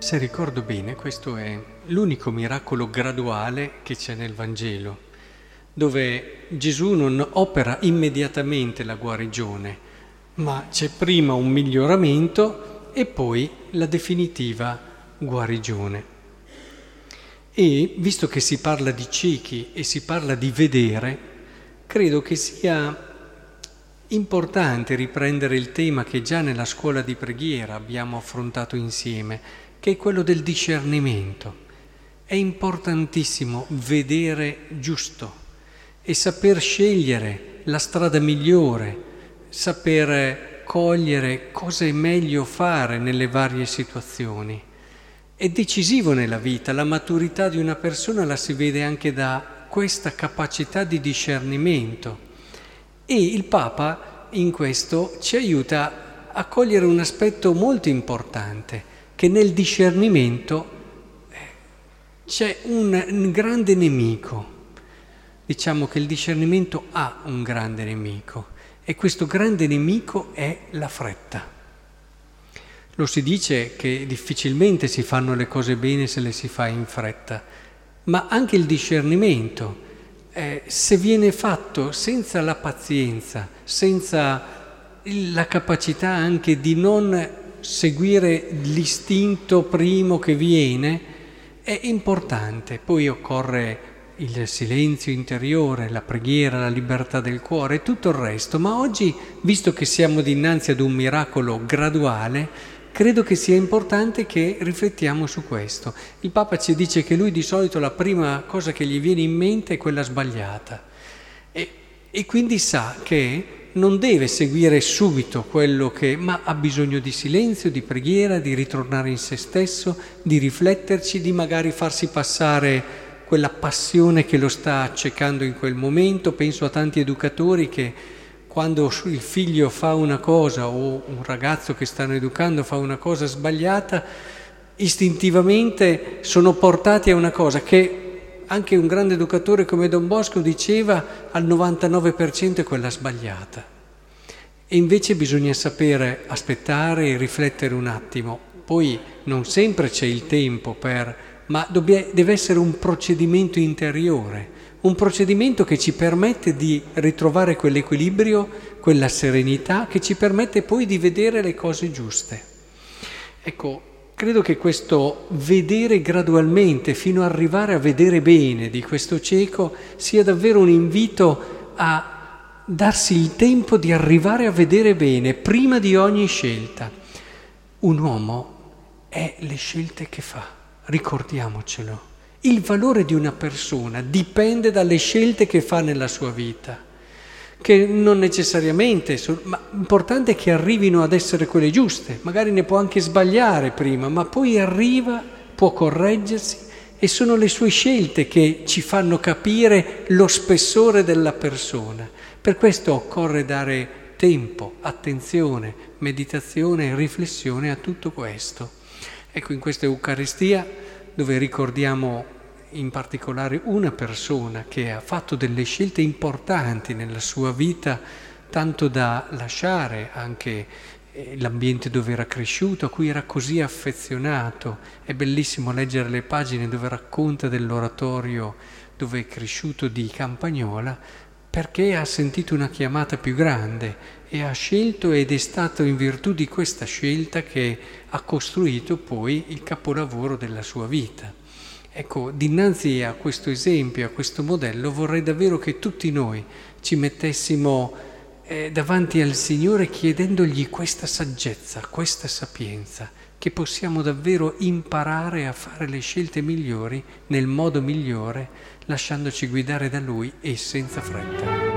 Se ricordo bene, questo è l'unico miracolo graduale che c'è nel Vangelo, dove Gesù non opera immediatamente la guarigione, ma c'è prima un miglioramento e poi la definitiva guarigione. E visto che si parla di ciechi e si parla di vedere, credo che sia importante riprendere il tema che già nella scuola di preghiera abbiamo affrontato insieme, che è quello del discernimento. È importantissimo vedere giusto e saper scegliere la strada migliore, saper cogliere cosa è meglio fare nelle varie situazioni. È decisivo nella vita, la maturità di una persona la si vede anche da questa capacità di discernimento e il Papa in questo ci aiuta a cogliere un aspetto molto importante che nel discernimento eh, c'è un grande nemico. Diciamo che il discernimento ha un grande nemico e questo grande nemico è la fretta. Lo si dice che difficilmente si fanno le cose bene se le si fa in fretta, ma anche il discernimento, eh, se viene fatto senza la pazienza, senza la capacità anche di non seguire l'istinto primo che viene è importante, poi occorre il silenzio interiore, la preghiera, la libertà del cuore e tutto il resto, ma oggi, visto che siamo dinanzi ad un miracolo graduale, credo che sia importante che riflettiamo su questo. Il Papa ci dice che lui di solito la prima cosa che gli viene in mente è quella sbagliata. E, e quindi sa che non deve seguire subito quello che, ma ha bisogno di silenzio, di preghiera, di ritornare in se stesso, di rifletterci, di magari farsi passare quella passione che lo sta accecando in quel momento. Penso a tanti educatori che quando il figlio fa una cosa o un ragazzo che stanno educando fa una cosa sbagliata, istintivamente sono portati a una cosa che anche un grande educatore come Don Bosco diceva al 99% è quella sbagliata. E invece bisogna sapere aspettare e riflettere un attimo. Poi non sempre c'è il tempo per, ma deve essere un procedimento interiore, un procedimento che ci permette di ritrovare quell'equilibrio, quella serenità, che ci permette poi di vedere le cose giuste. Ecco, Credo che questo vedere gradualmente fino ad arrivare a vedere bene di questo cieco sia davvero un invito a darsi il tempo di arrivare a vedere bene prima di ogni scelta. Un uomo è le scelte che fa, ricordiamocelo. Il valore di una persona dipende dalle scelte che fa nella sua vita che non necessariamente, ma l'importante è che arrivino ad essere quelle giuste, magari ne può anche sbagliare prima, ma poi arriva, può correggersi e sono le sue scelte che ci fanno capire lo spessore della persona. Per questo occorre dare tempo, attenzione, meditazione e riflessione a tutto questo. Ecco, in questa Eucaristia dove ricordiamo in particolare una persona che ha fatto delle scelte importanti nella sua vita, tanto da lasciare anche eh, l'ambiente dove era cresciuto, a cui era così affezionato. È bellissimo leggere le pagine dove racconta dell'oratorio dove è cresciuto di Campagnola, perché ha sentito una chiamata più grande e ha scelto ed è stato in virtù di questa scelta che ha costruito poi il capolavoro della sua vita. Ecco, dinanzi a questo esempio, a questo modello, vorrei davvero che tutti noi ci mettessimo eh, davanti al Signore chiedendogli questa saggezza, questa sapienza, che possiamo davvero imparare a fare le scelte migliori nel modo migliore, lasciandoci guidare da Lui e senza fretta.